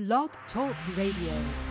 Blog Talk Radio.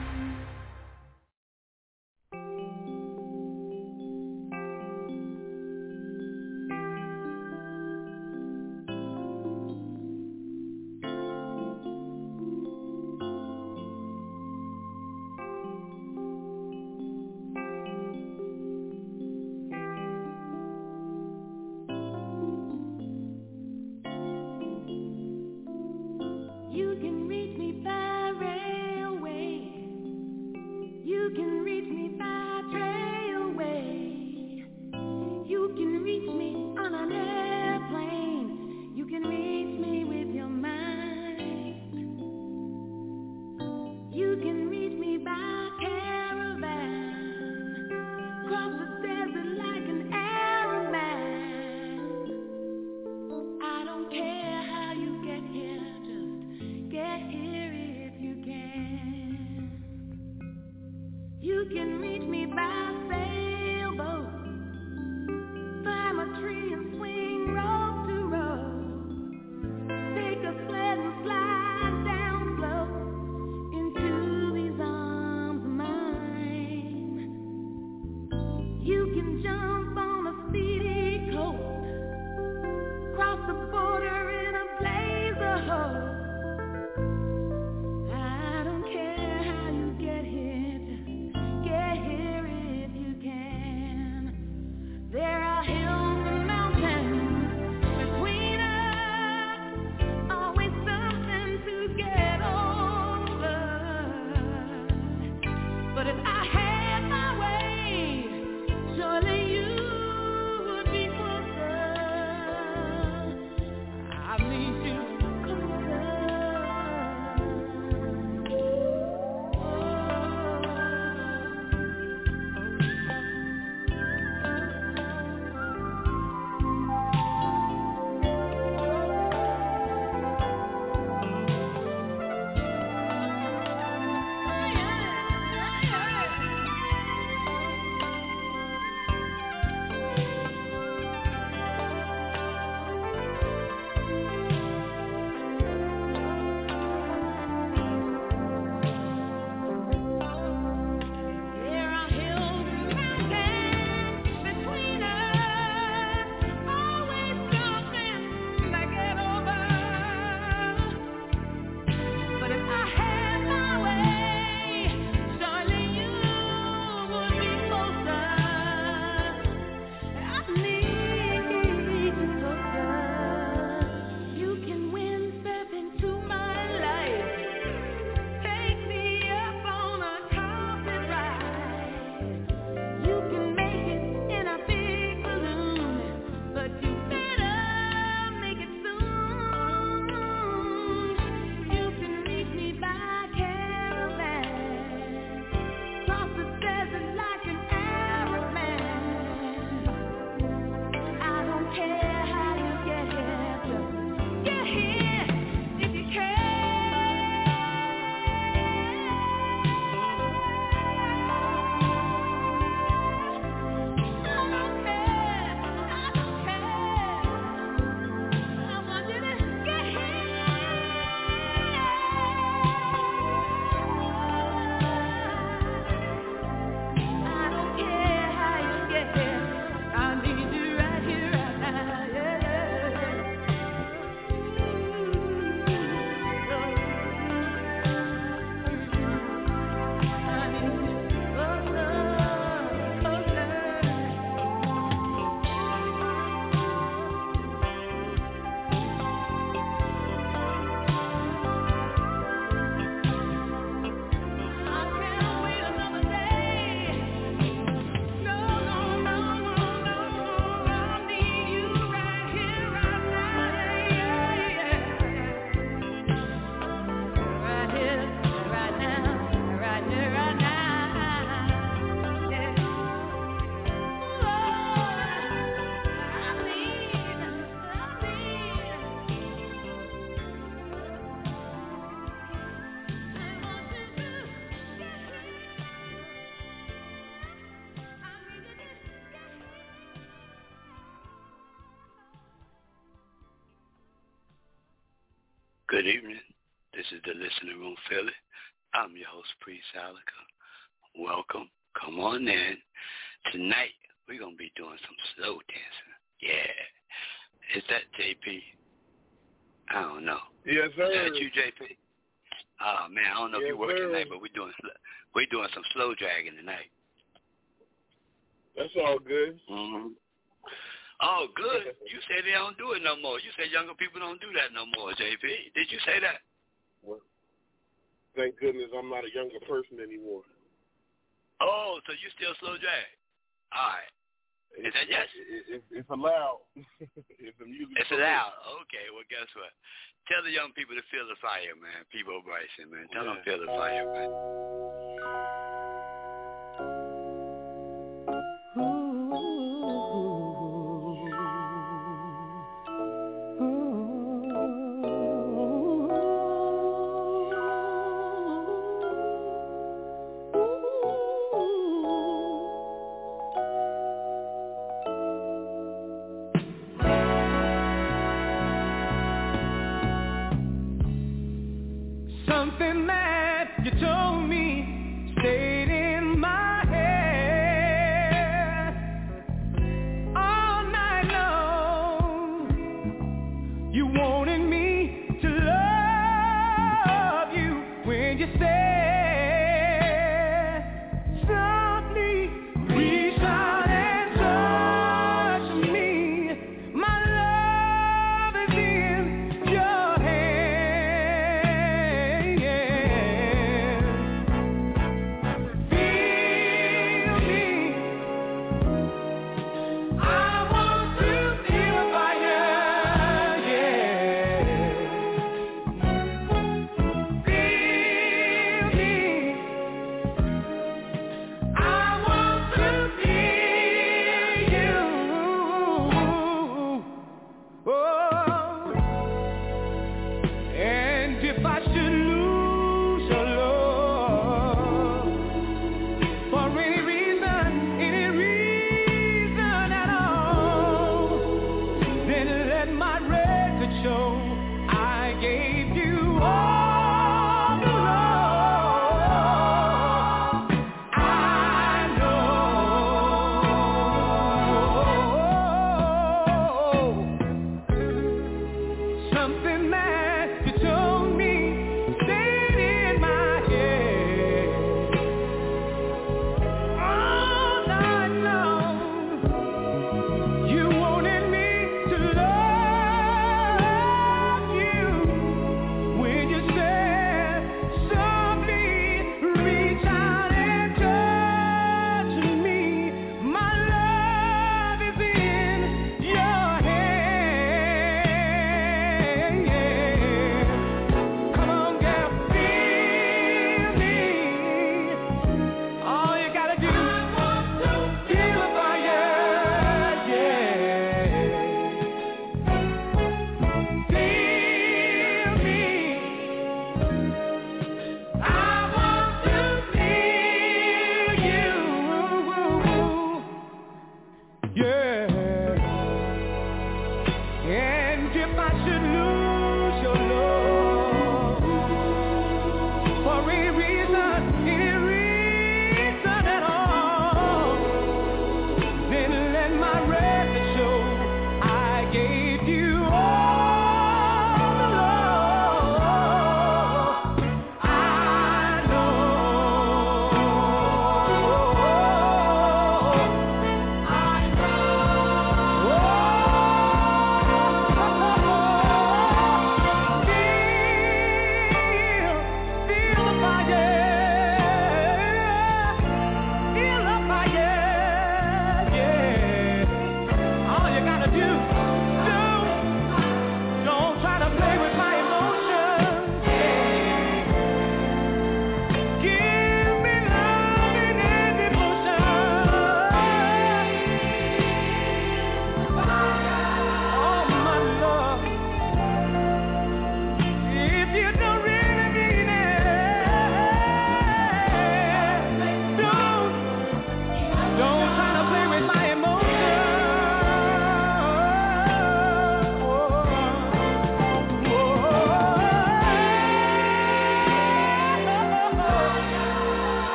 Good evening. This is the Listening Room Philly. I'm your host, Priest Ilika. Welcome. Come on in. Tonight, we're going to be doing some slow dancing. Yeah. Is that JP? I don't know. Yes, sir. Is that you, JP? Oh, man, I don't know yes, if you're working sir. tonight, but we're doing, we're doing some slow dragging tonight. That's all good. Mm-hmm. Oh, good. You said they don't do it no more. You said younger people don't do that no more, JP. Did you say that? Well, thank goodness I'm not a younger person anymore. Oh, so you still slow drag? All right. Is that yes? It, it, it's allowed. if the music It's allowed. Okay, well, guess what? Tell the young people to feel the fire, man. Peabo Bryson, man. Tell them to feel the fire, man.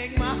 Strong.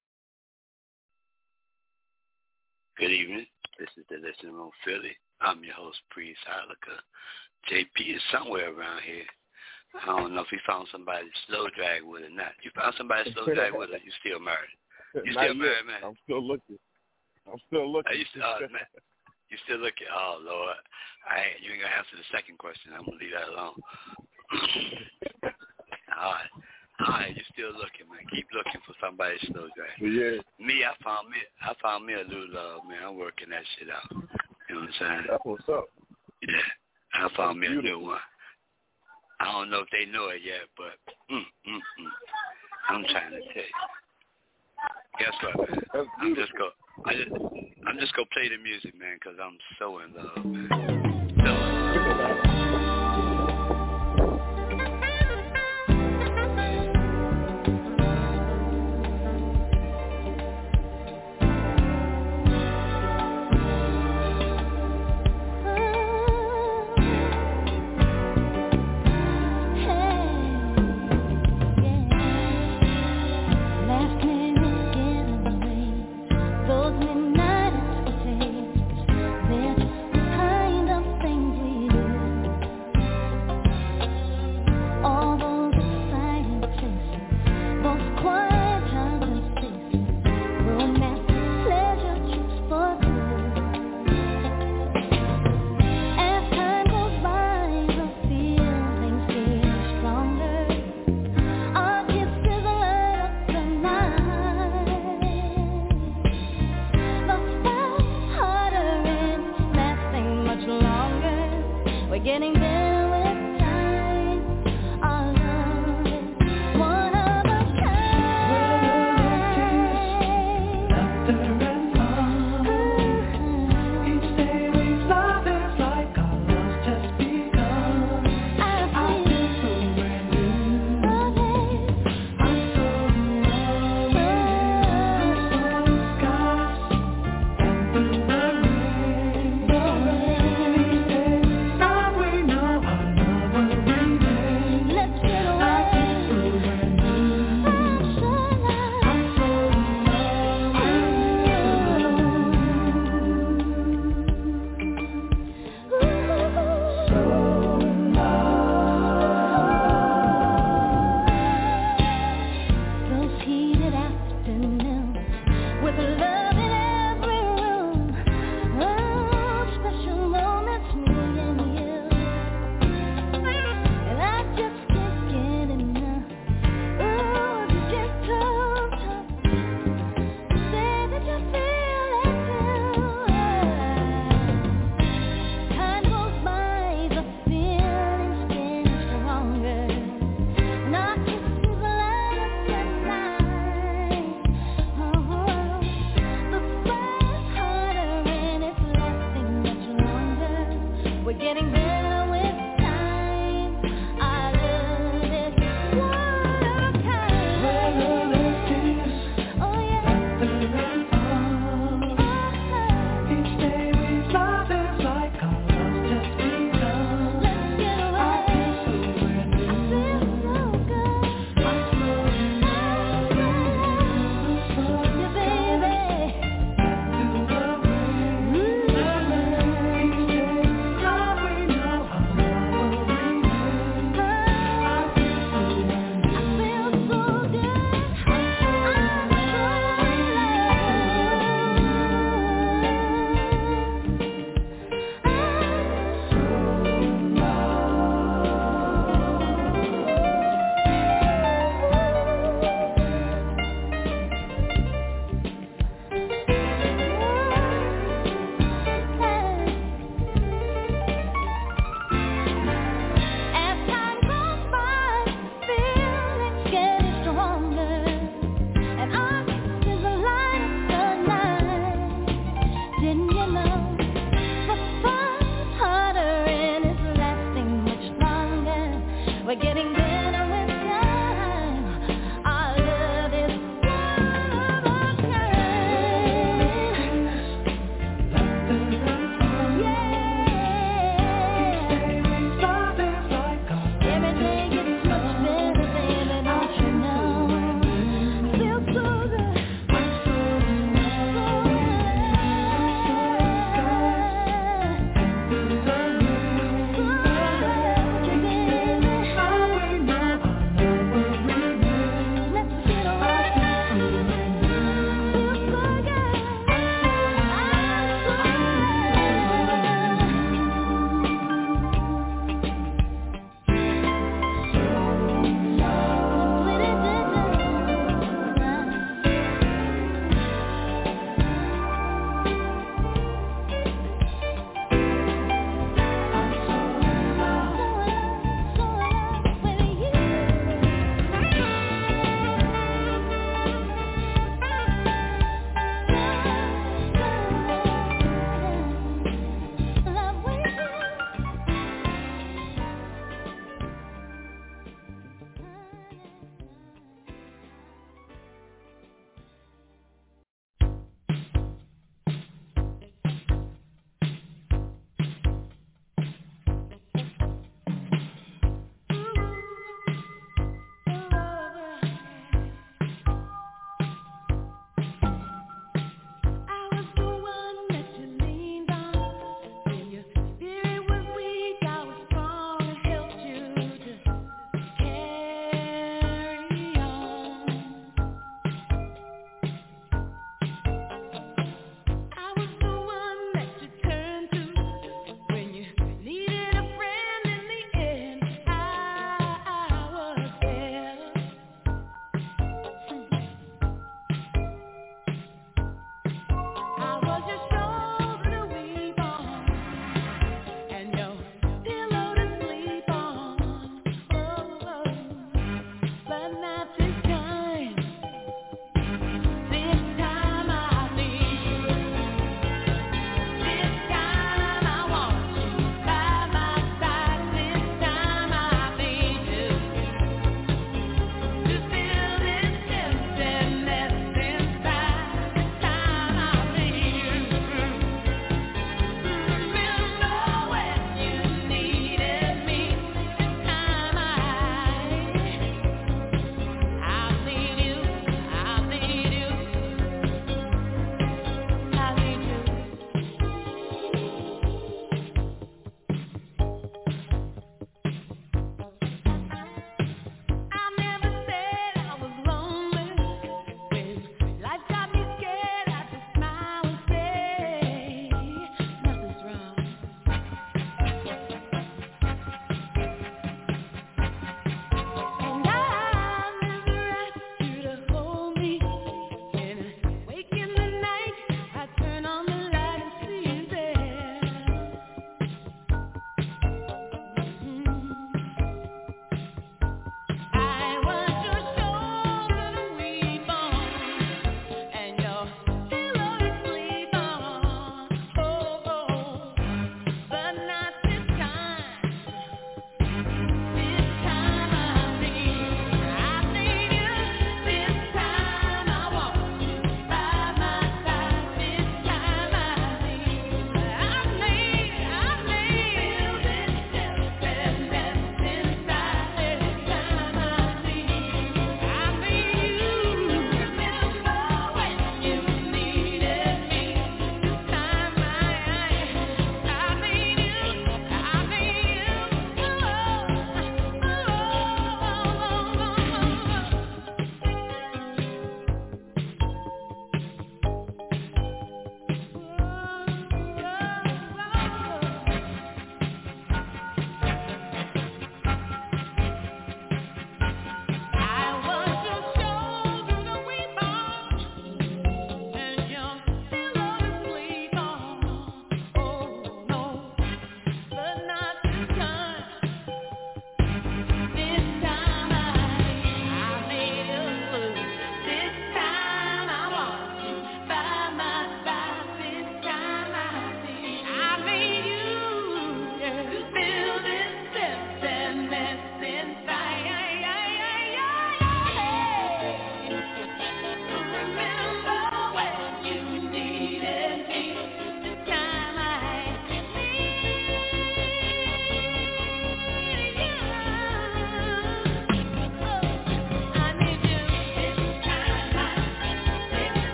Good evening. This is the Listening Room Philly. I'm your host, Priest Ilika. JP is somewhere around here. I don't know if he found somebody to slow drag with or not. You found somebody to slow drag with or you still married? You still married, man? I'm still looking. I'm still looking. Are you still, uh, man, you still looking? Oh, Lord. I you ain't going to answer the second question. I'm going to leave that alone. All right. All right, you're still looking, man. Keep looking for somebody to slow drag. Yeah. Me, I found me, I found me a new love, man. I'm working that shit out. You know what I'm saying? That's what's up. Yeah, I found me a beautiful. new one. I don't know if they know it yet, but mm, mm, mm. I'm trying to tell you. Guess what, man? That's I'm beautiful. just go. I just, I'm just gonna play the music, man, because I'm so in love, man. beginning then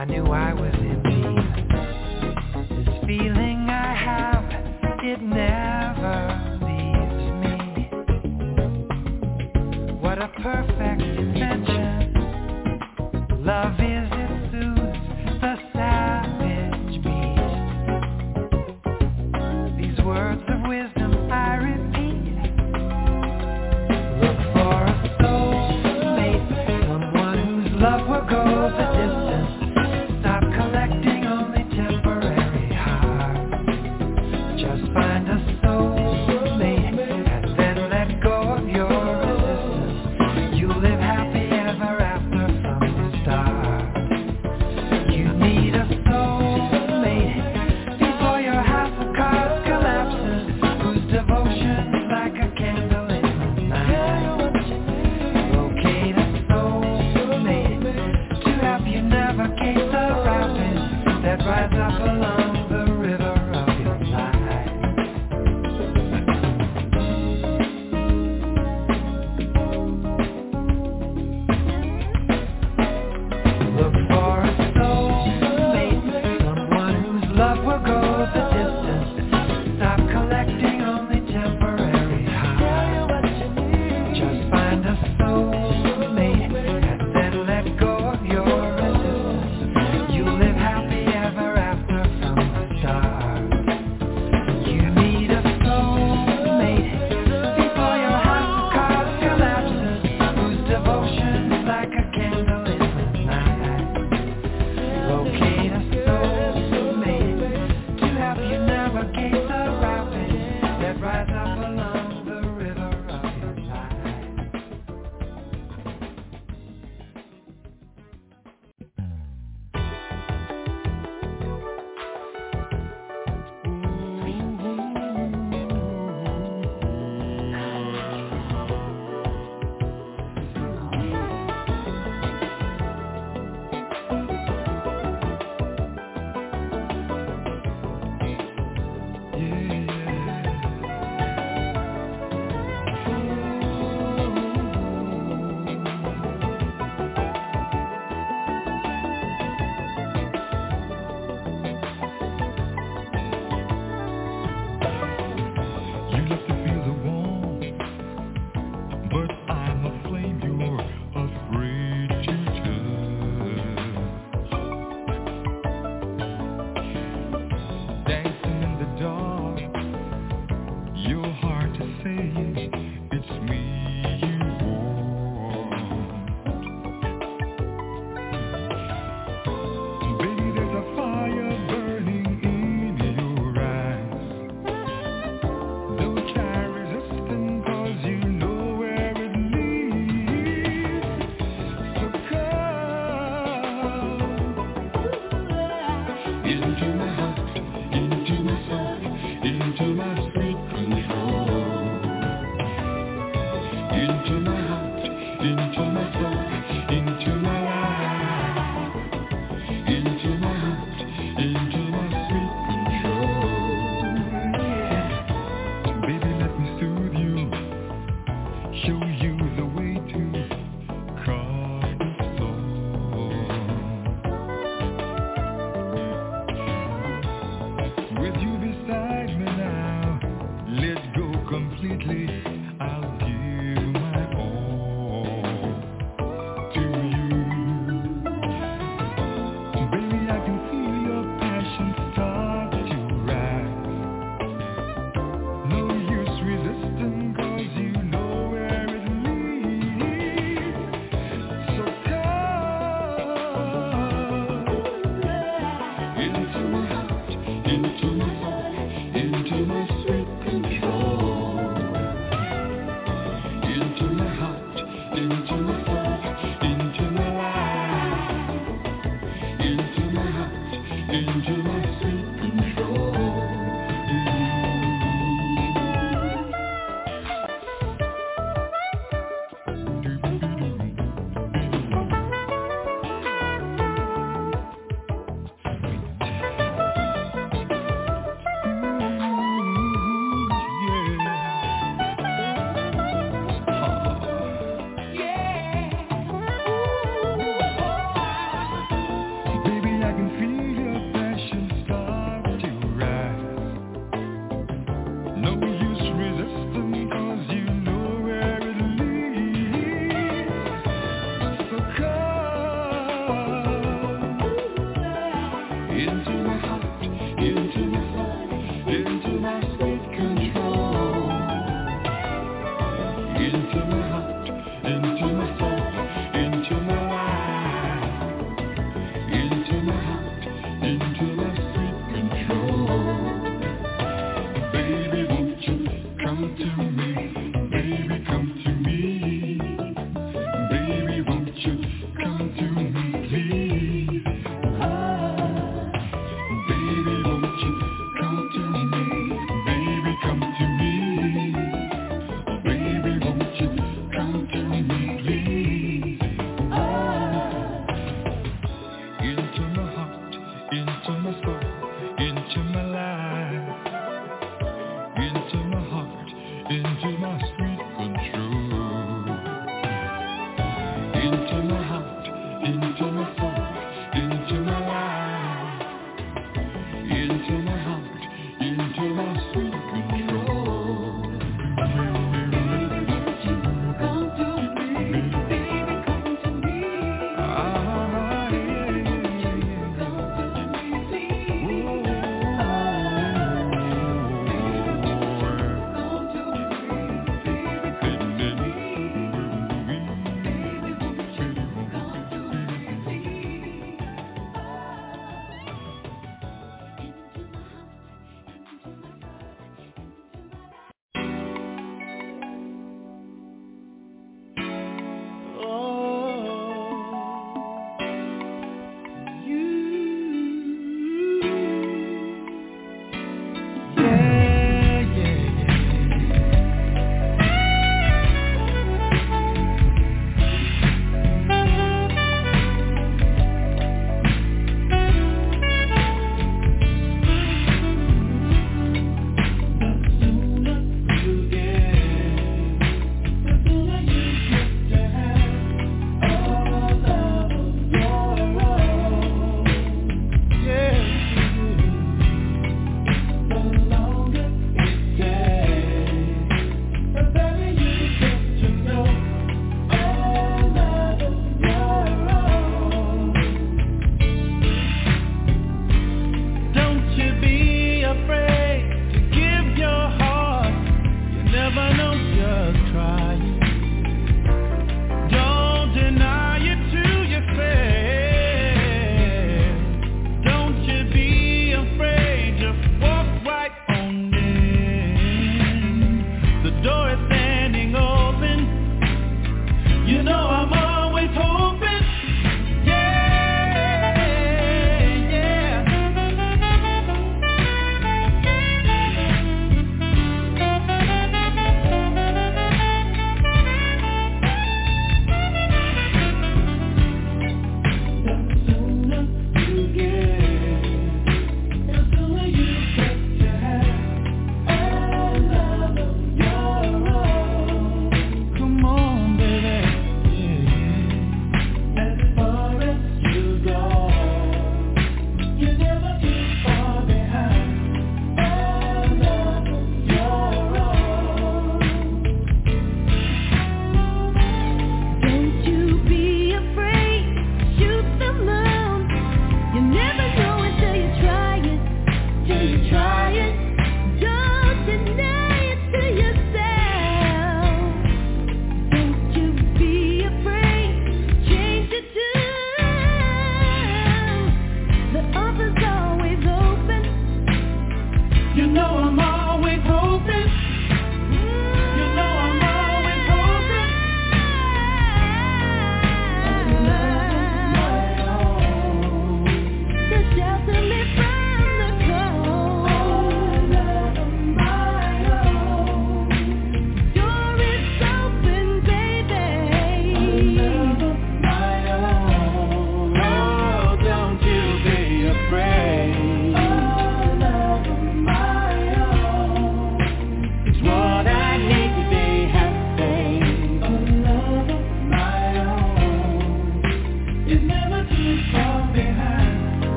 I knew I was in deep. This feeling I have, it never leaves me. What a perfect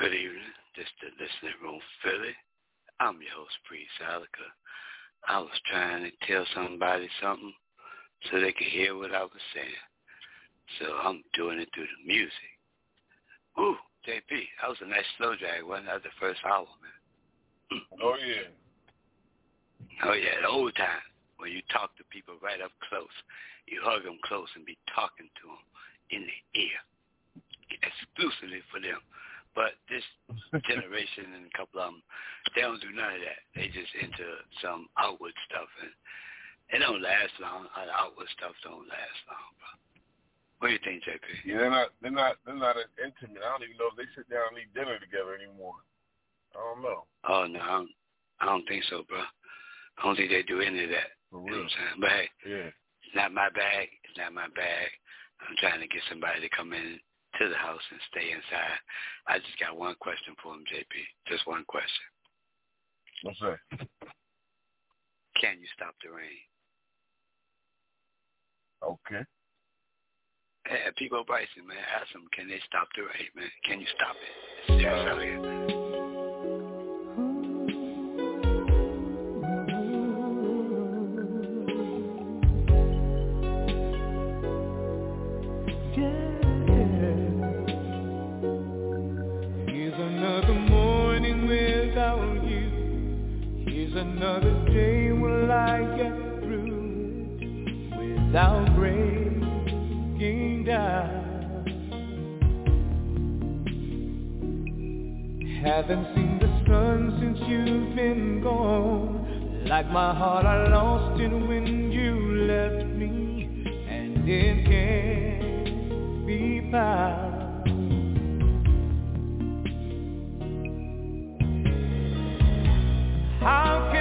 Good evening. This is the Listening Room Philly. I'm your host, Priest Ilika. I was trying to tell somebody something so they could hear what I was saying. So I'm doing it through the music. Ooh, JP, that was a nice slow drag, wasn't that the first hour, man? Oh yeah. Oh yeah, the old time when you talk to people right up close, you hug them close and be talking to them in the ear, exclusively for them. But this generation and a couple of them, they don't do none of that. They just into some outward stuff, and it don't last long. The outward stuff don't last long, bro. What do you think, JP? Yeah, they're not they're not they're not as intimate. I don't even know if they sit down and eat dinner together anymore. I don't know. Oh no, I don't, I don't think so, bro. I don't think they do any of that. For You know real. what I'm saying? But hey, Yeah. it's not my bag. It's not my bag. I'm trying to get somebody to come in to the house and stay inside. I just got one question for him, JP. Just one question. What's that? Can you stop the rain? Okay. Hey, Peabo Bryson, man, ask them, can they stop the rain, man? Can you stop it? It's serious out here. Another day will I get through it without breaking down. Haven't seen the sun since you've been gone. Like my heart, I lost it when you left me, and it can't be found. How can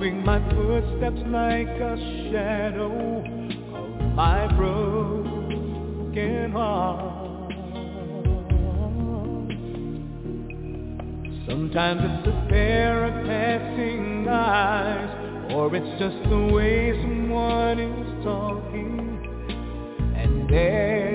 following my footsteps like a shadow of my broken heart. Sometimes it's a pair of passing eyes, or it's just the way someone is talking, and there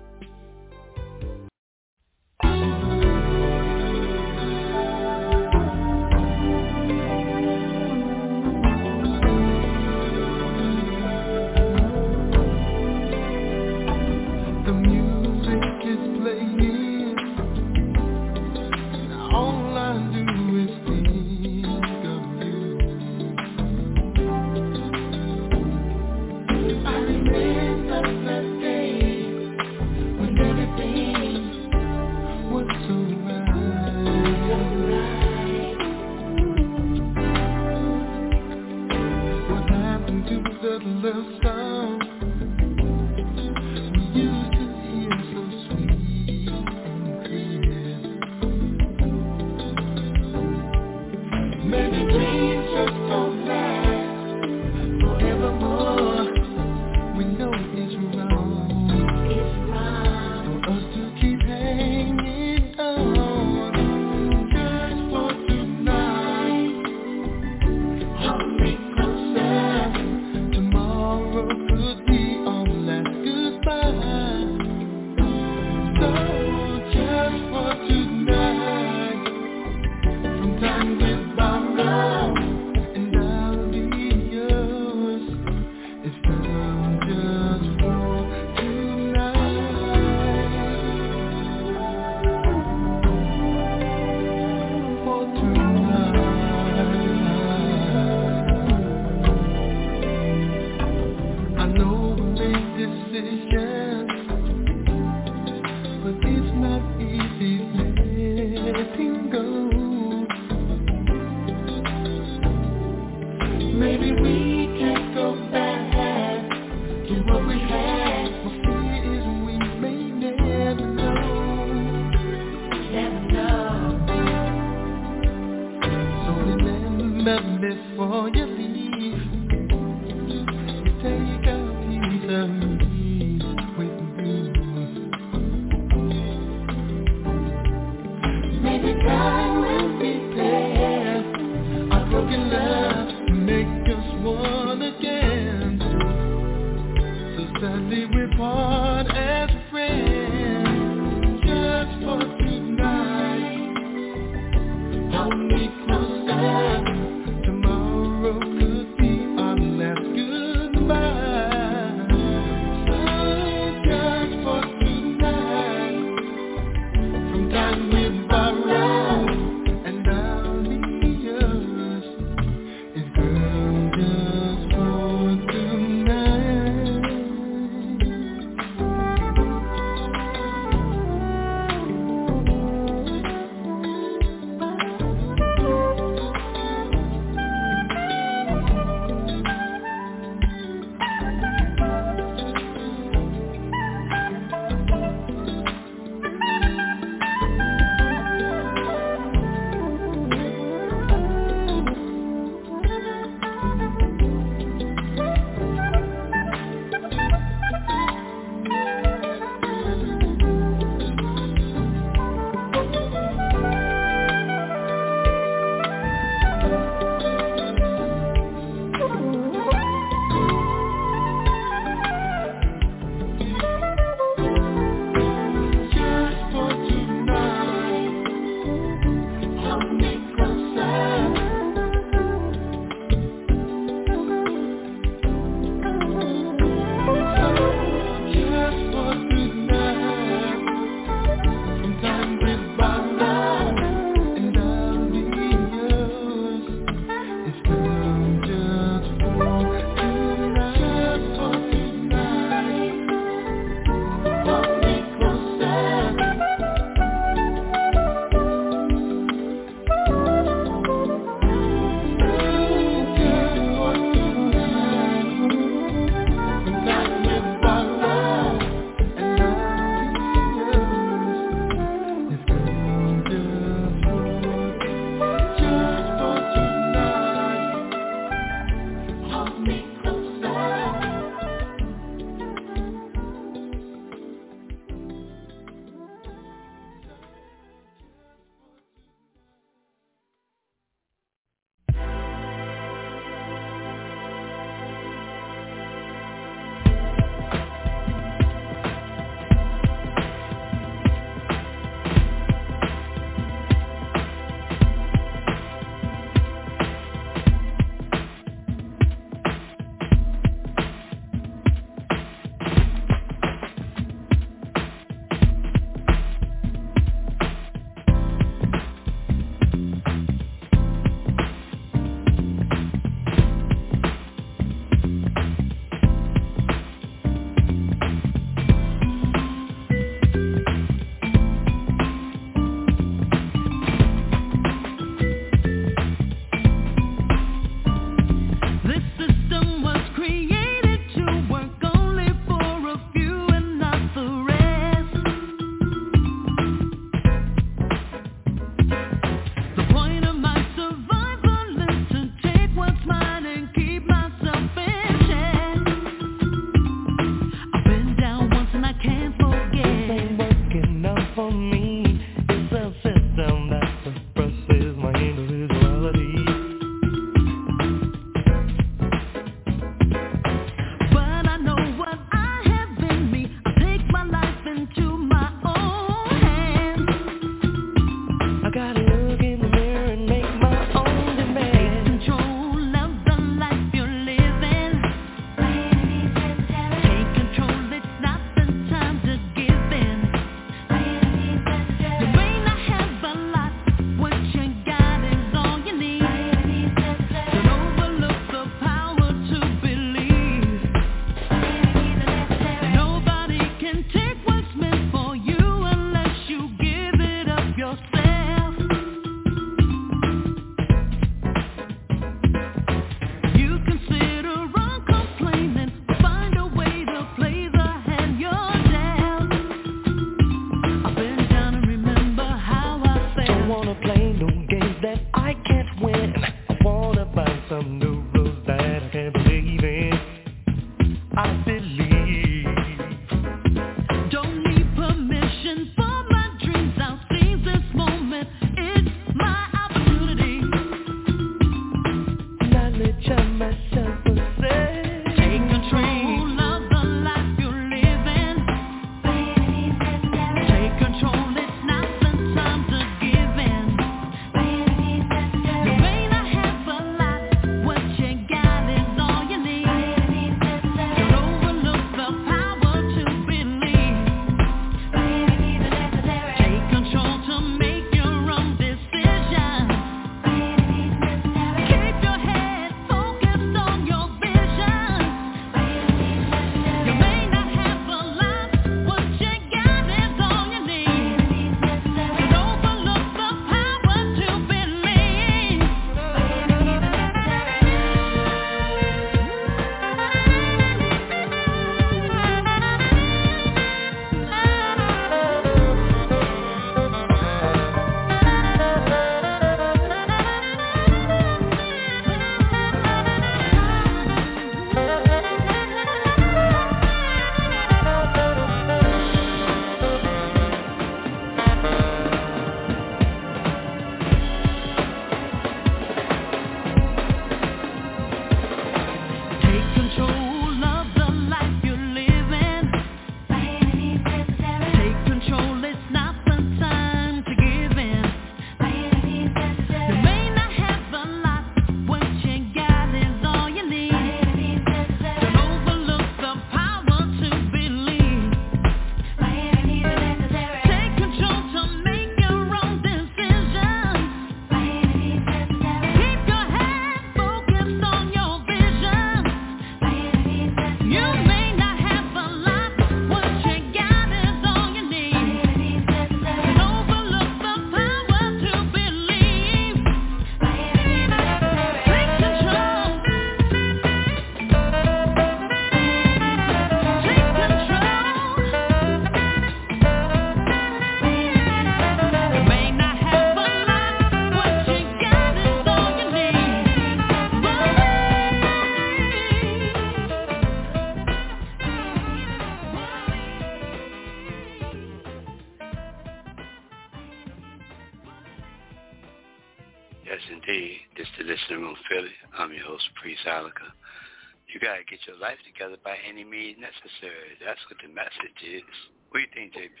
You got to get your life together by any means necessary. That's what the message is. What do you think, JP?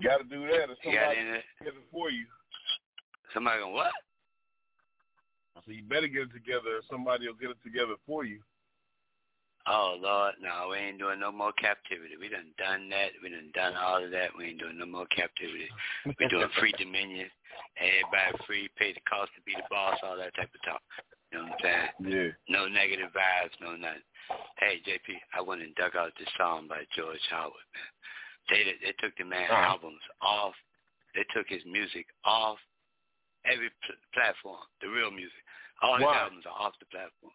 You got to do that or somebody it? get it for you. Somebody gonna what? So you better get it together or somebody will get it together for you. Oh, Lord, no, we ain't doing no more captivity. We done done that. We done done all of that. We ain't doing no more captivity. We doing free dominion. Everybody free, pay the cost to be the boss, all that type of talk. You know what I'm saying? Yeah. No negative vibes, no nothing. Hey, JP, I went and dug out this song by George Howard, man. They they took the man Uh-huh. albums off. They took his music off every pl- platform, the real music. All his Why? albums are off the platform.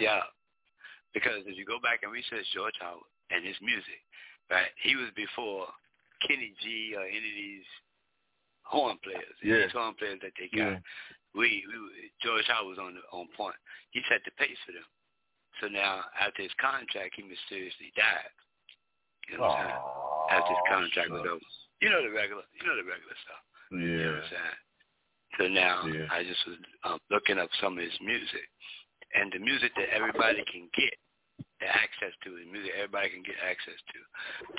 Yeah, because if you go back and research George Howard and his music, right, he was before Kenny G or any of these horn players, Yeah. these horn players that they got. We, we George Howard was on the, on point. He set the pace for them. So now after his contract, he mysteriously died. You know what I'm saying? After his contract was over. You know the regular, you know the regular stuff. You know Yeah. what I'm saying? So now Yeah. I just was um, looking up some of his music, and the music that everybody can get the access to, the music everybody can get access to.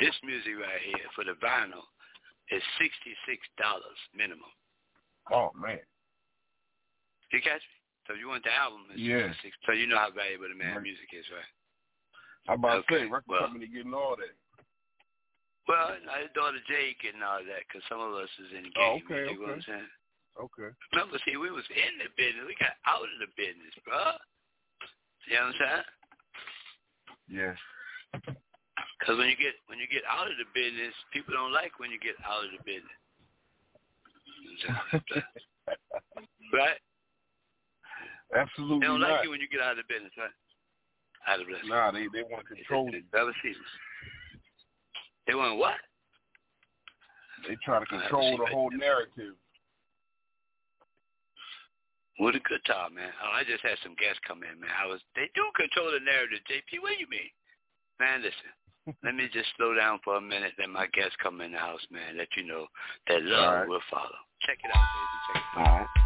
This music right here for the vinyl is sixty six dollars minimum. Oh man. You catch me? So you want the album, Yeah. So you know how valuable the man Right. music is, right? How about Okay, say record well. company getting all that? Well, uh, I daughter Jay getting all that because some of us is in the oh, game. Oh, you okay, dig what I'm okay. saying? Okay. Remember, see, we was in the business. We got out of the business, bro. You know what I'm saying? Yeah. Because when you get when you get out of the business, people don't like when you get out of the business. You know what I'm saying? right? Absolutely They don't not. like you when you get out of the business, right? Out of the business. Nah, they they want to control you. They want what? They try to control the whole narrative. What a good time, man. Oh, I just had some guests come in, man. I was they do control the narrative, JP. What do you mean? Man, listen. let me just slow down for a minute, then my guests come in the house, man. Let you know that love right. will follow. Check it out, baby. Check it out. All right.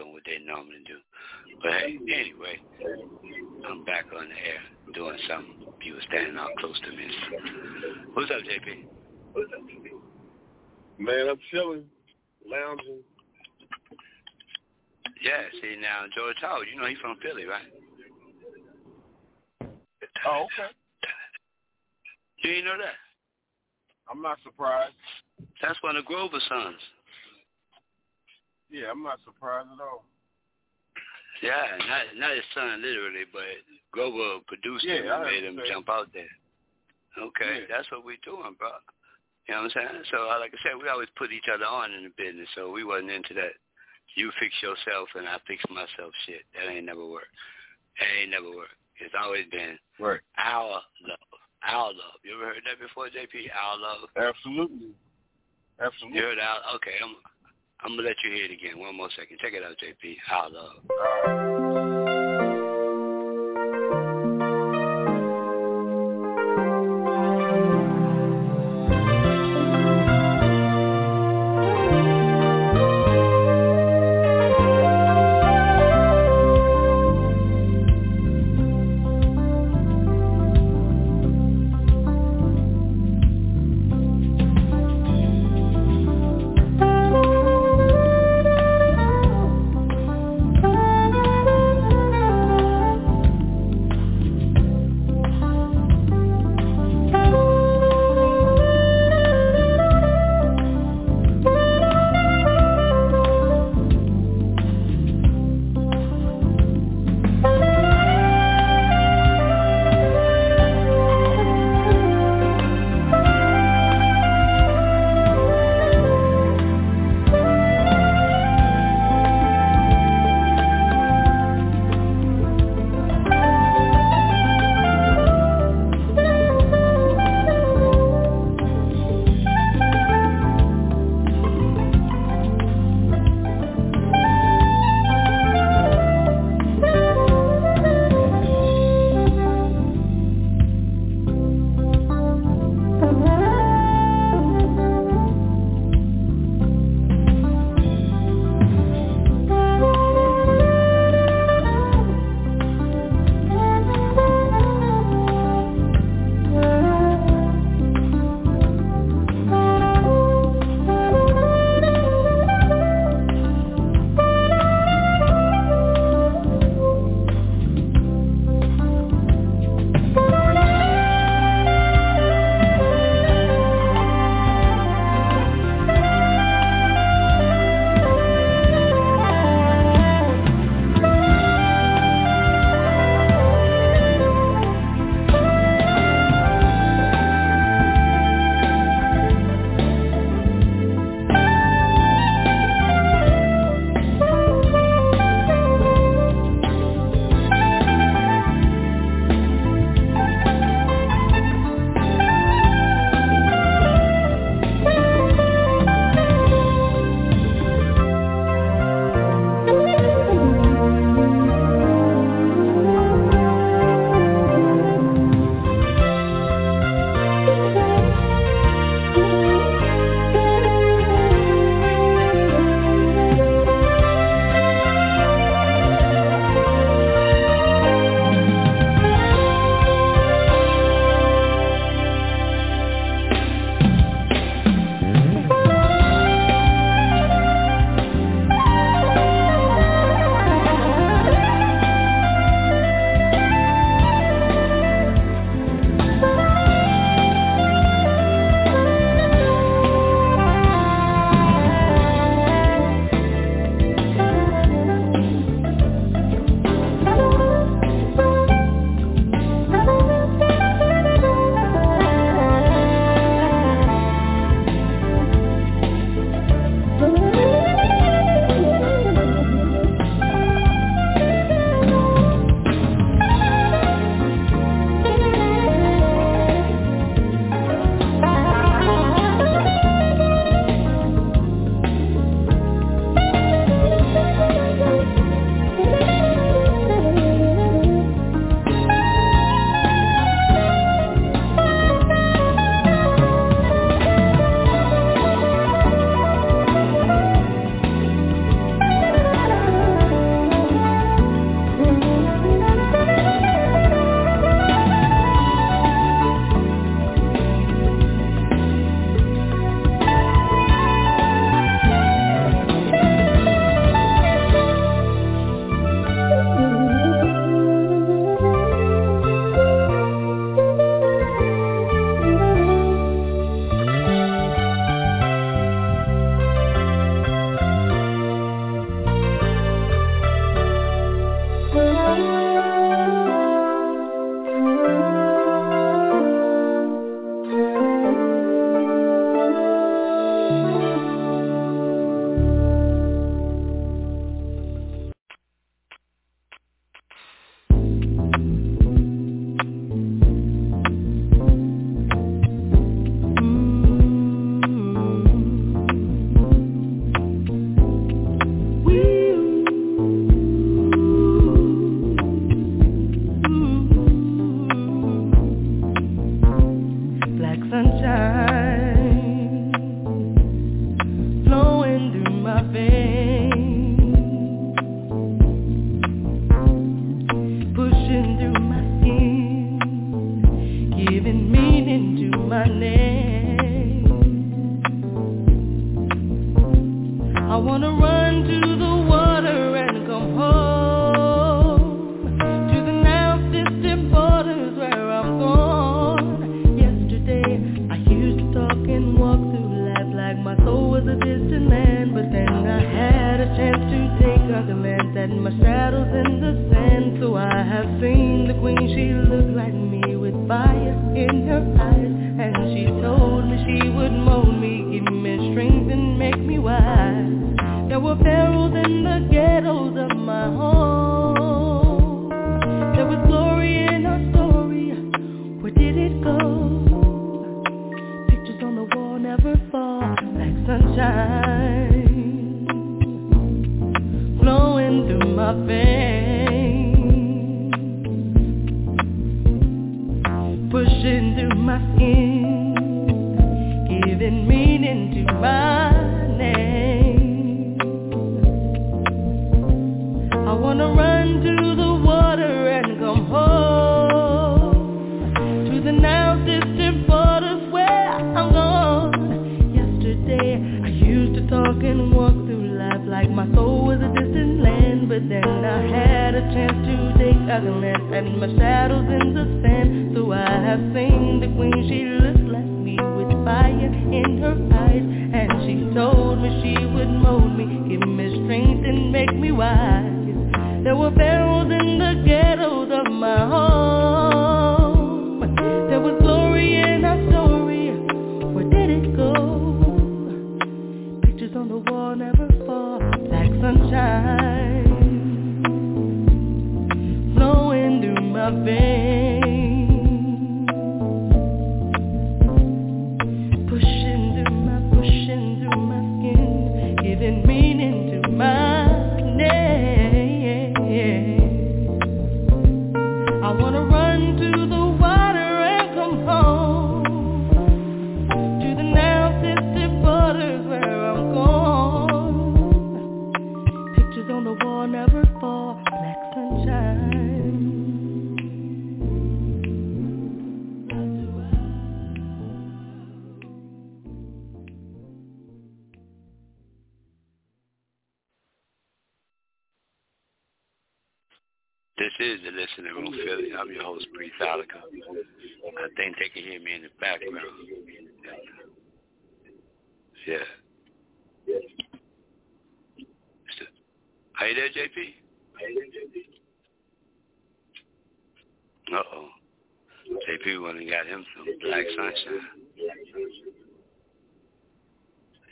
In the house doing what they normally do. But hey, anyway, I'm back on the air doing something. You were standing out close to me. What's up, JP? What's up, JP? Man, I'm chilling, lounging. Yeah, see now George Howard, you know he's from Philly, right? Oh, okay. You didn't know that? I'm not surprised. That's one of Grover's sons. Yeah, I'm not surprised at all. Yeah, not not his son literally, but Grover produced yeah, him and made him jump out there. Okay, yeah. that's what we're doing, bro. You know what I'm saying? So, uh, like I said, we always put each other on in the business, so we wasn't into that. You fix yourself and I fix myself shit. That ain't never worked. That ain't never worked. It's always been right. our love. Our love. You ever heard that before, JP? Our love. Absolutely. Absolutely. You heard our okay, I'm I'm gonna let you hear it again. One more second. Check it out, JP. Our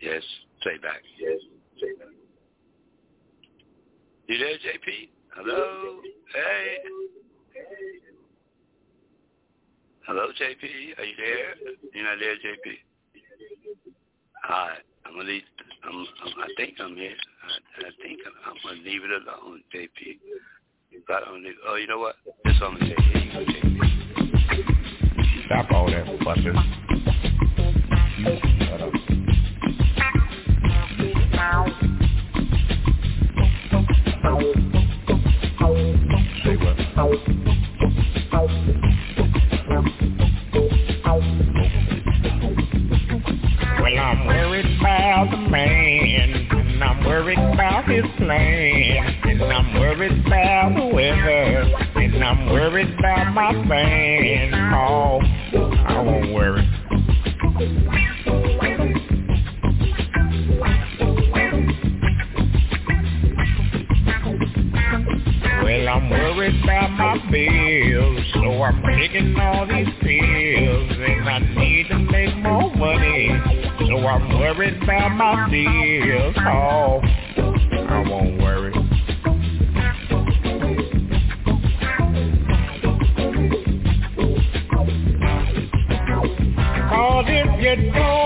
Yes, say back. Yes, say back. You there, JP? Hello? Hey. Hello, JP. Are you there? You're not there, JP. All right. I'm gonna leave. I'm, I'm, I think I'm here. I, I think I'm, I'm gonna leave it alone, JP. But I'm gonna, oh, you know what? This all I'm JP. Stop all that fucking. Shut up. Well, I'm worried about the man, and I'm worried about this. And I'm worried about the weather. And I'm worried about my fans. Oh, I won't worry. Well, I'm worried about my bills, so I'm taking all these pills, and I need to make more money, so I'm worried about my bills. Oh. I won't worry. Cause if you don't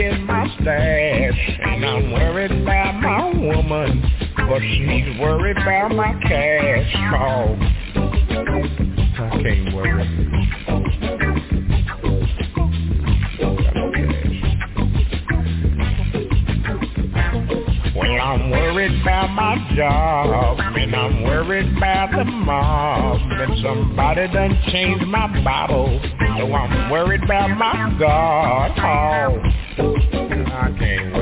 in my stash And I'm worried about my woman But she's worried about my cash call I can't worry Well, I'm worried about my job and I'm worried about the mob and somebody done changed my bottle so I'm worried about my God. Oh. I can't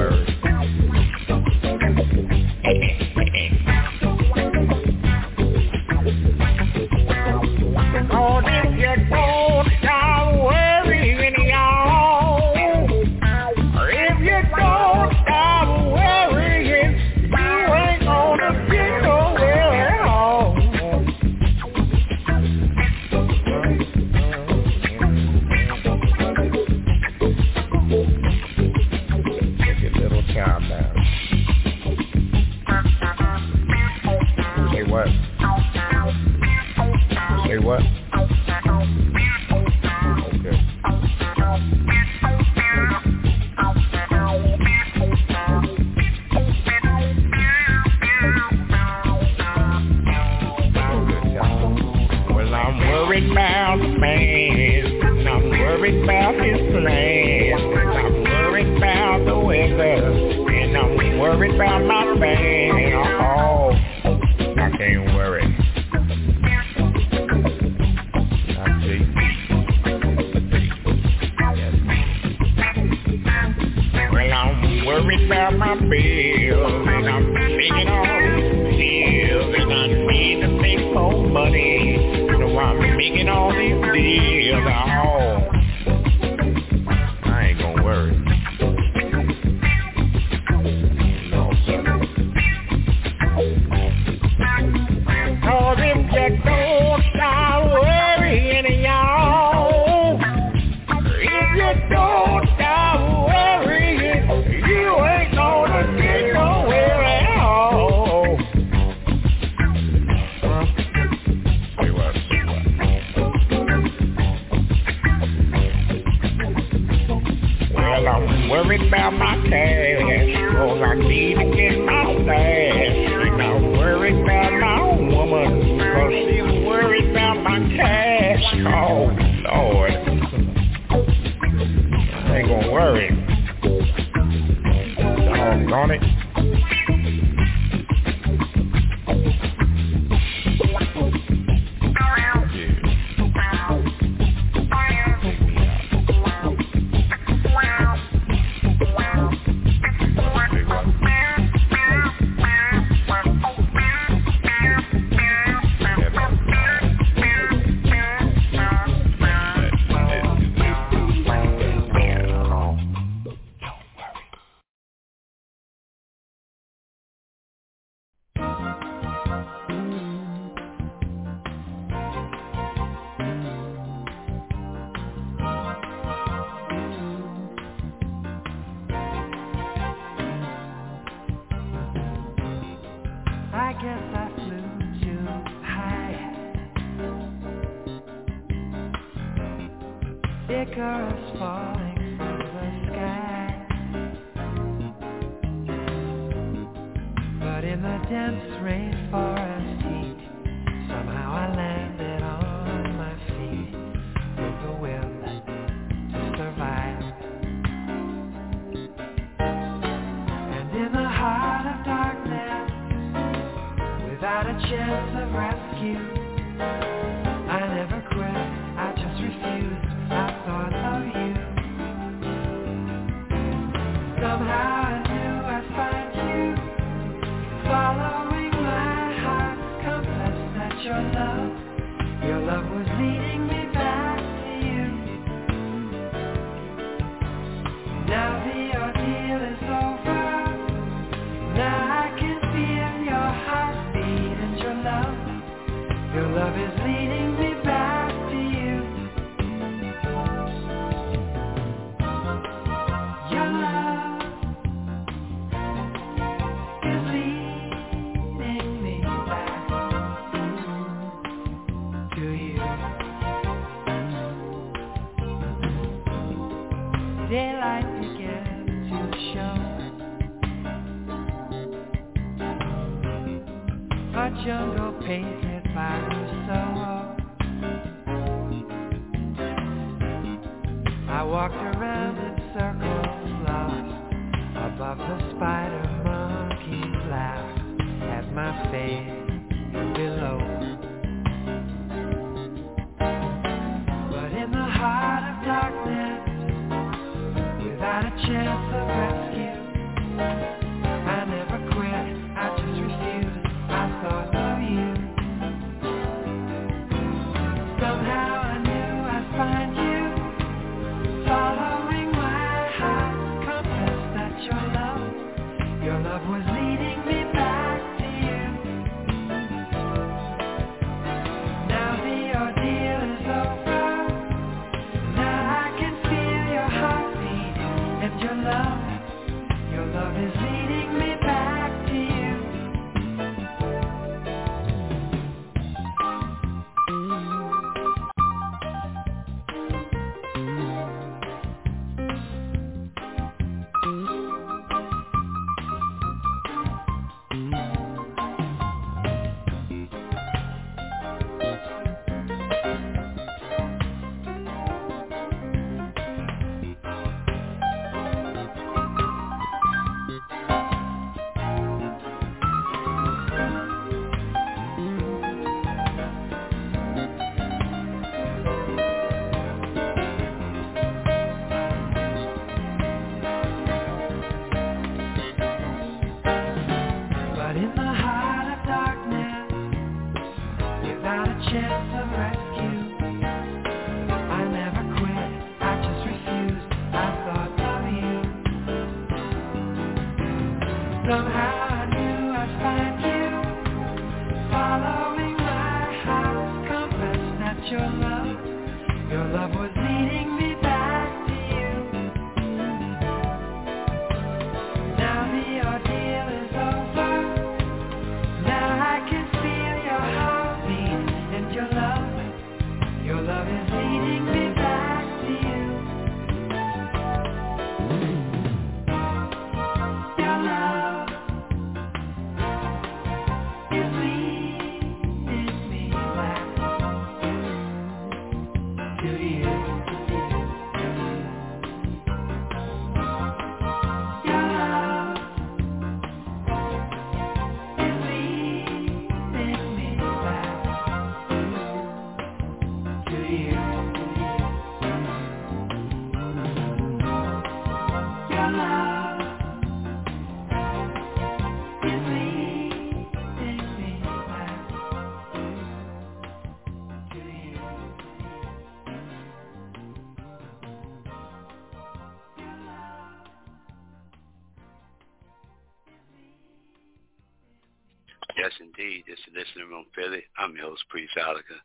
Host, Priest Ilika.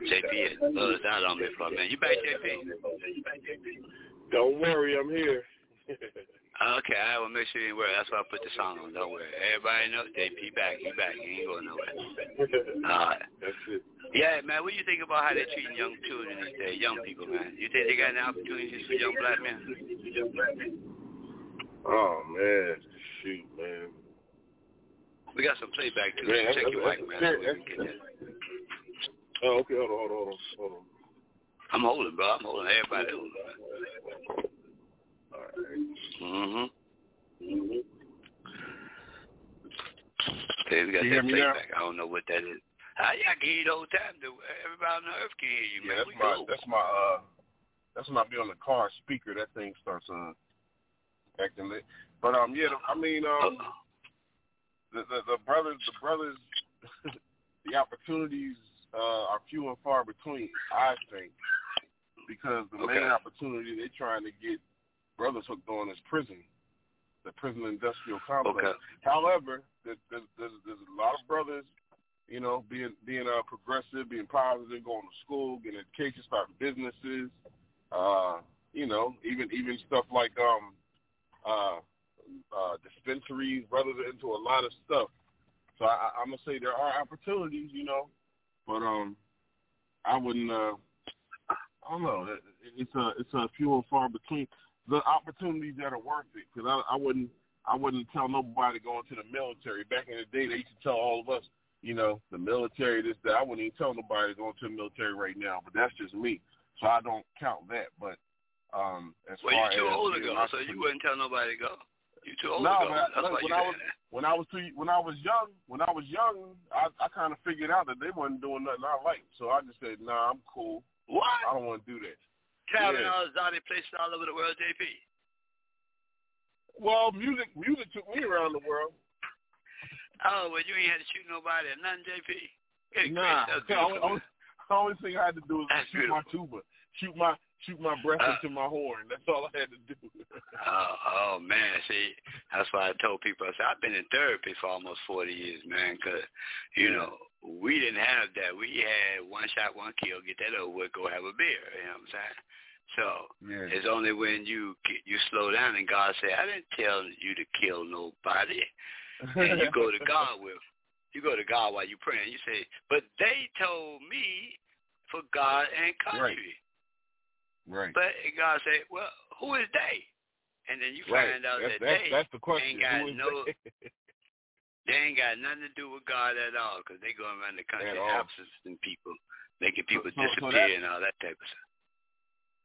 JP has buzzed uh, out on me for a minute. You back, JP? Don't worry, I'm here. Okay, I will make sure you worry. That's why I put the song on. Don't worry. Everybody knows JP back. He back. He ain't going nowhere. All right. That's it. Yeah, man. What do you think about how they're treating young children these days? Young people, man. You think they got any opportunities for young black men? Oh man, shoot, man. We got some playback too. Man, so check your mic, man. so we can get that. Oh, okay, hold on, hold on, hold on, hold on. I'm holding, bro. I'm holding. Everybody holding. All right. Mm-hmm. Okay, we got You that hear me now? playback. I don't know what that is. Ah, yeah, I can hear you the whole time. dude. Everybody on the earth can hear you, man. Yeah, man. that's We my cool. that's my uh that's when I be on the car speaker. That thing starts uh acting lit. But um yeah, I mean um Uh-oh. The the, the brothers the brothers the opportunities uh are few and far between, I think. Because the Okay. main opportunity they're trying to get brothers hooked on is prison. The prison industrial complex. Okay. However, there's, there's there's a lot of brothers, you know, being being uh, progressive, being positive, going to school, getting education, starting businesses, uh, you know, even even stuff like um uh uh dispensaries. Brothers are into a lot of stuff. So I, I'm gonna say there are opportunities, you know, but um I wouldn't. uh I don't know. It- It's a it's a few and far between the opportunities that are worth it. Because I, I wouldn't I wouldn't tell nobody going to the military. Back in the day, they used to tell all of us, you know, the military this that. I wouldn't even tell nobody going to the military right now. But that's just me. So I don't count that. But Um, as well, far you too as old to go, so you wouldn't tell nobody to go. You too old No, to go. man, That's look, when I was- when I was too, when I was young, when I was young, I, I kind of figured out that they wasn't doing nothing I liked. So I just said, Nah, I'm cool. What? I don't want to do that. Traveling yeah. all places all over the world, JP. Well, music, music took me around the world. Oh, well, you ain't had to shoot nobody or nothing, JP. Good Nah, the only, thing I had to do was That's shoot my tuba, shoot my shoot my breath Uh, into my horn. That's all I had to do. Oh, oh man, see, that's why I told people. I said I've been in therapy for almost forty years, man. Cause you know we didn't have that. We had one shot, one kill. Get that over with. Go have a beer. You know what I'm saying? So yeah. it's only when you you slow down and God say, I didn't tell you to kill nobody. And you go to God with, you go to God while you praying. You say, but they told me for God and country. right. But God said, well, who is they? And then you right. find out that's, that that's, they that's the question. ain't got no- they? they ain't got nothing to do with God at all because they going around the country At people, making people so- so disappear that- and all that type of stuff.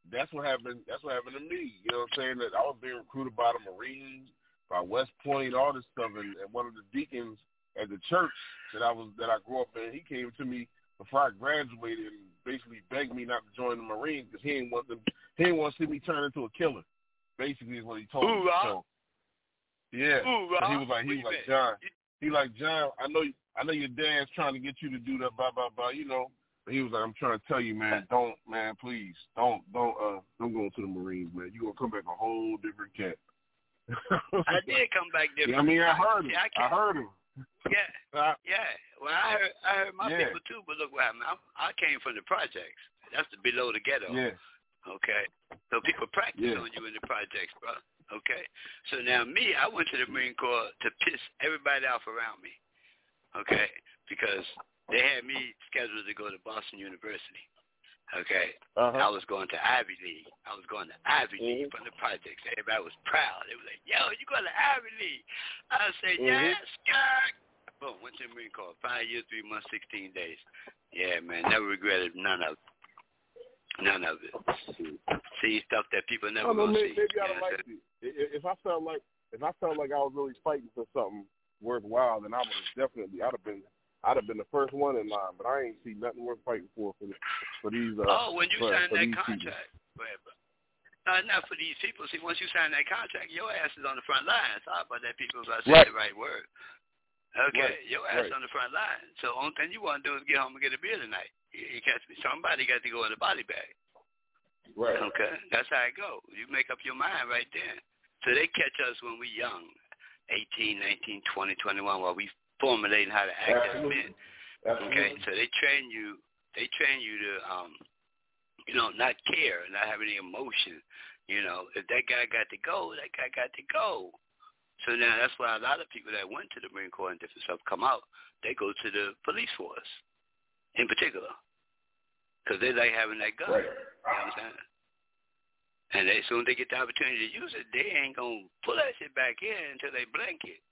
that's what happened. That's what happened to me. You know what I'm saying? That I was being recruited by the Marines, by West Point, all this stuff, and, and one of the deacons at the church that I was that I grew up in, he came to me before I graduated and basically begged me not to join the Marines because he didn't want them. He didn't want to see me turn into a killer. Basically, is what he told me. Hoorah. So, yeah. Ooh, he was like, he was like. John. He like John. I know. I know your dad's trying to get you to do that. Blah blah blah. You know. But he was like, I'm trying to tell you, man. Don't, man. Please, don't, don't, uh, don't go into the Marines, man. You are gonna come back a whole different cat. I did come back different. Yeah, I mean, I heard him. See, I, I heard him. Yeah, I, yeah. Well, I heard, I heard my Yeah. people too, but look what happened. I, I came from the projects. That's the below the ghetto. yeah, Okay. So people practice Yeah. on you in the projects, bro. Okay. So now me, I went to the Marine Corps to piss everybody off around me. Okay. Because they had me scheduled to go to Boston University. Okay. I uh-huh. was going to Ivy League. I was going to Ivy League Mhm. from the projects. Everybody was proud. They were like, yo, you going to Ivy League. I said, Mhm. yes, God. Boom, went to the Marine Corps. Five years, three months, 16 days. Yeah, man, never regretted none of it. None of it. See stuff that people never I don't know, gonna maybe, see. maybe You I'd know have liked it. If I felt like, if I felt like I was really fighting for something worthwhile, then I would definitely, I'd have been, I'd have been the first one in line. But I ain't see nothing worth fighting for for, for these. Uh, Oh, when you for, sign for that contract. No, not for these people. See, once you sign that contract, your ass is on the front line. Sorry about that, people. If I said Right. the right word. Okay, Right, your ass right. on the front line. So only thing you want to do is get home and get a beer tonight. You, you catch me? Somebody got to go in the body bag. Right. Okay, that's how it go. You make up your mind right then. So they catch us when we young, 18, 19, 20, 21, while we formulating how to act as men. Absolutely. Okay, so they train you. They train you to, um, you know, not care, not have any emotion. You know, if that guy got to go, that guy got to go. So now that's why a lot of people that went to the Marine Corps and different stuff come out. They go to the police force, in particular, because they like having that gun. Right. You know what I'm saying? And as soon as they get the opportunity to use it, they ain't gonna pull that shit back in until they blink it.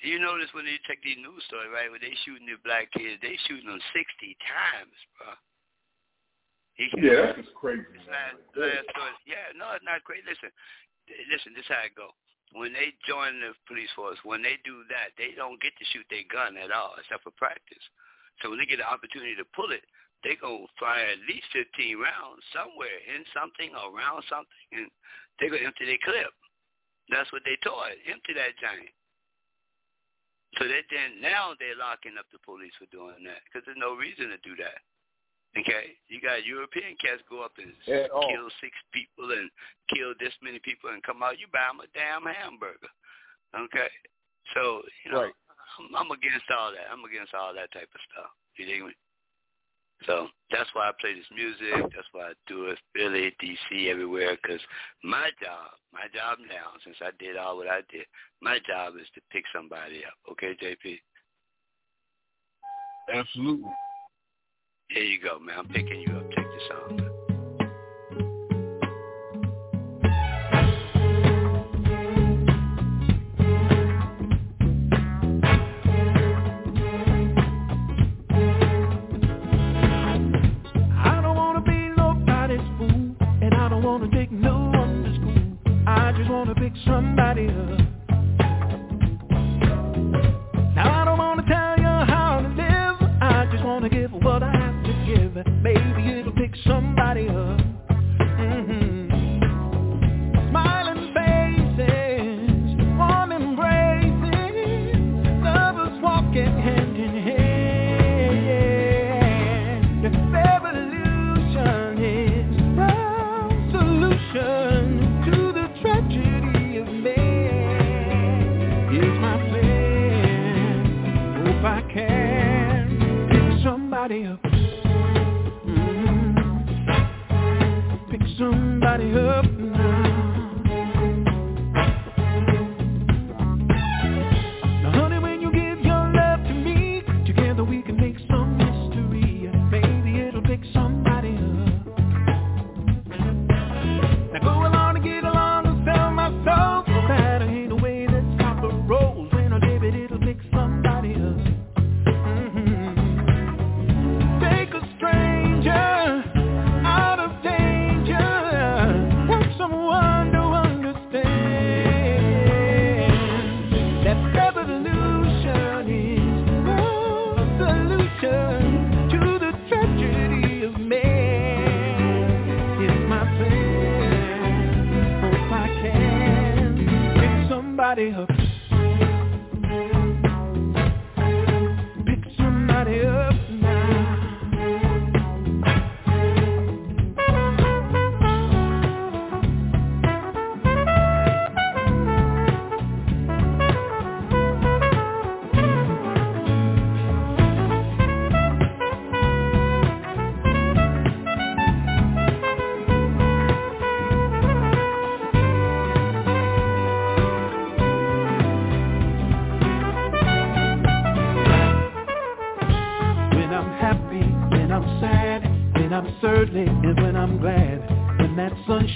You notice when you check these news stories, right? When they shooting the black kids, they shooting them sixty times, bro. Yeah, that's crazy. Last, last story. Yeah, no, it's not great. Listen, listen. This how it go. When they join the police force, when they do that, they don't get to shoot their gun at all, except for practice. So when they get the opportunity to pull it, they gonna fire at least fifteen rounds somewhere in something or around something, and they gonna empty their clip. That's what they taught. Empty that giant. So that then now they're locking up the police for doing that because there's no reason to do that. Okay, you got European cats go up and At all. kill six people and kill this many people and come out. You buy them a damn hamburger. Okay, so you know Right. I'm, I'm against all that. I'm against all that type of stuff. You dig me? So that's why I play this music. That's why I do it, Philly, D.C., everywhere. Because my job, my job now, since I did all what I did, my job is to pick somebody up. Okay, JP? Absolutely. Here you go, man. I'm picking you up. Check this out. pick somebody up.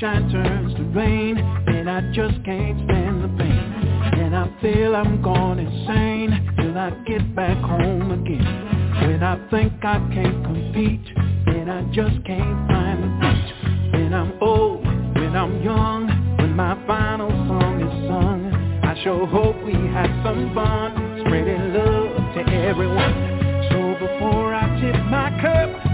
Sunshine turns to rain, and I just can't stand the pain. And I feel I'm gone insane till I get back home again. When I think I can't compete, and I just can't find the beat. When I'm old, when I'm young, when my final song is sung, I sure hope we have some fun, spreading love to everyone. So before I tip my cup,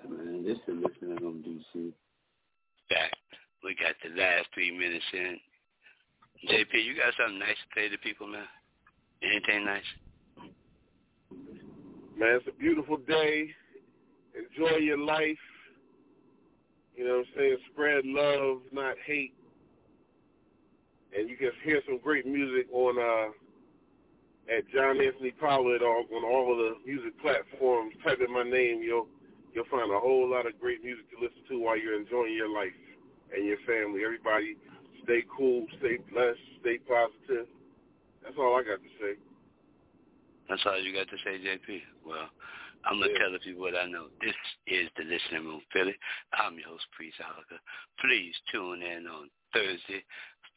man. This is listening on DC. Back. We got the last three minutes in. JP, you got something nice to say to people, man? Anything nice? Man, it's a beautiful day. Enjoy your life. You know what I'm saying? Spread love, not hate. And you can hear some great music on uh at John Anthony Pollard on, on all of the music platforms. Type in my name, you'll you'll find a whole lot of great music to listen to while you're enjoying your life and your family. Everybody stay cool, stay blessed, stay positive. That's all I got to say. That's all you got to say, JP? Well, I'm going to Yeah. tell the people what I know. This is the Listening Room Philly. I'm your host, Priest Ilika. Please tune in on Thursday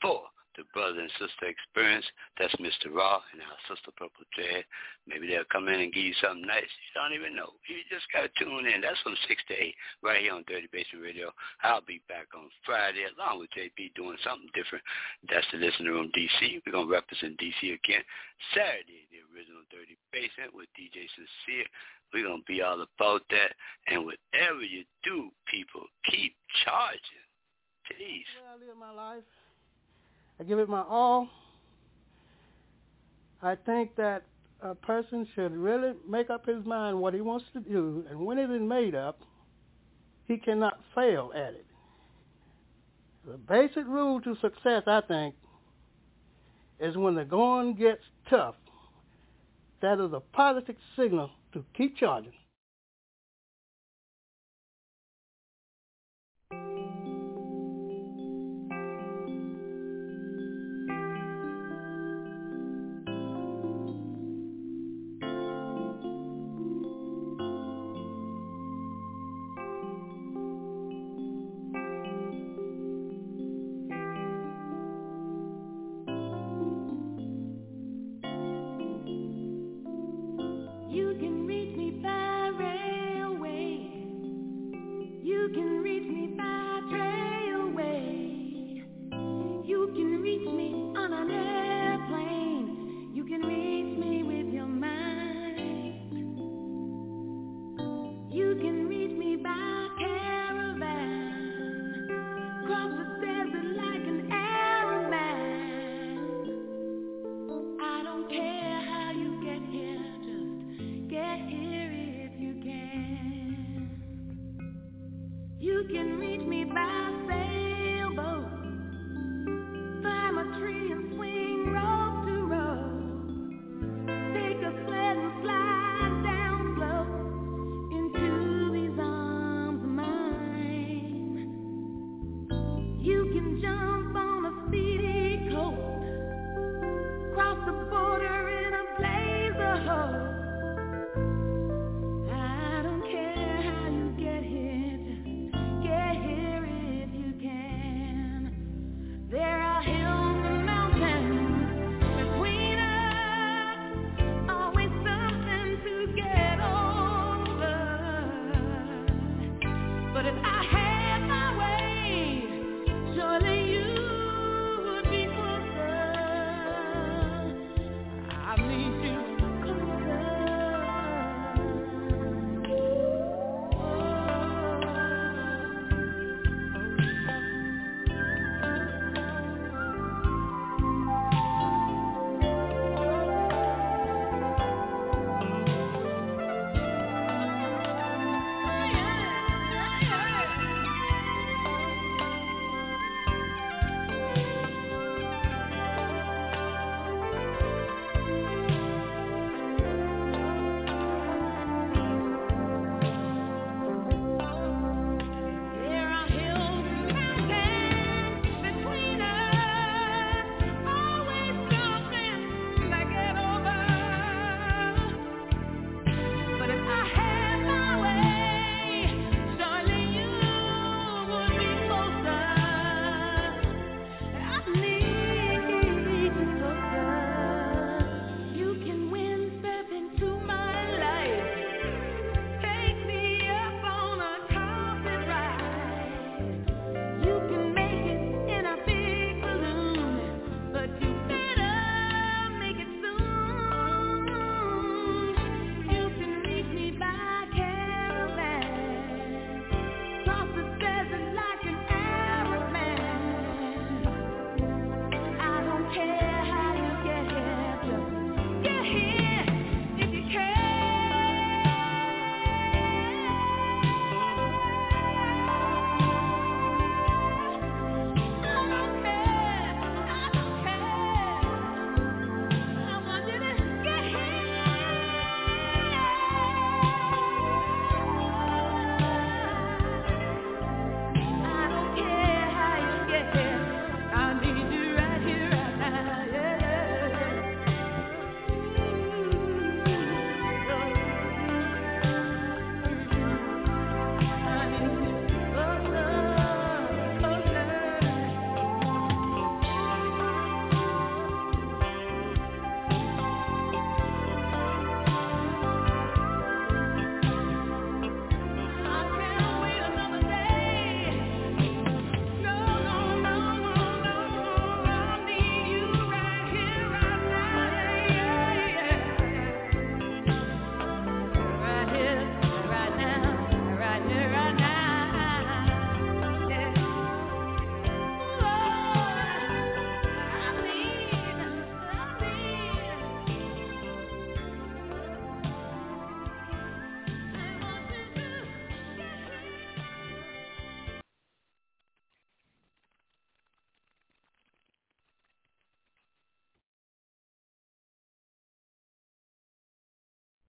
for the Brother and Sister Experience. That's Mr. Raw and our Sister Purple Dread. Maybe they'll come in and give you something nice. You don't even know. You just got to tune in. That's from 6 to 8 right here on Dirty Basement Radio. I'll be back on Friday along with JP doing something different. That's the Listening Room DC. We're going to represent DC again. Saturday, the original Dirty Basement with DJ Sincere. We're going to be all about that. And whatever you do, people, keep charging. Peace. I live my life. I give it my all. I think that a person should really make up his mind what he wants to do, and when it is made up, he cannot fail at it. The basic rule to success, I think, is when the going gets tough. That is a positive signal to keep charging.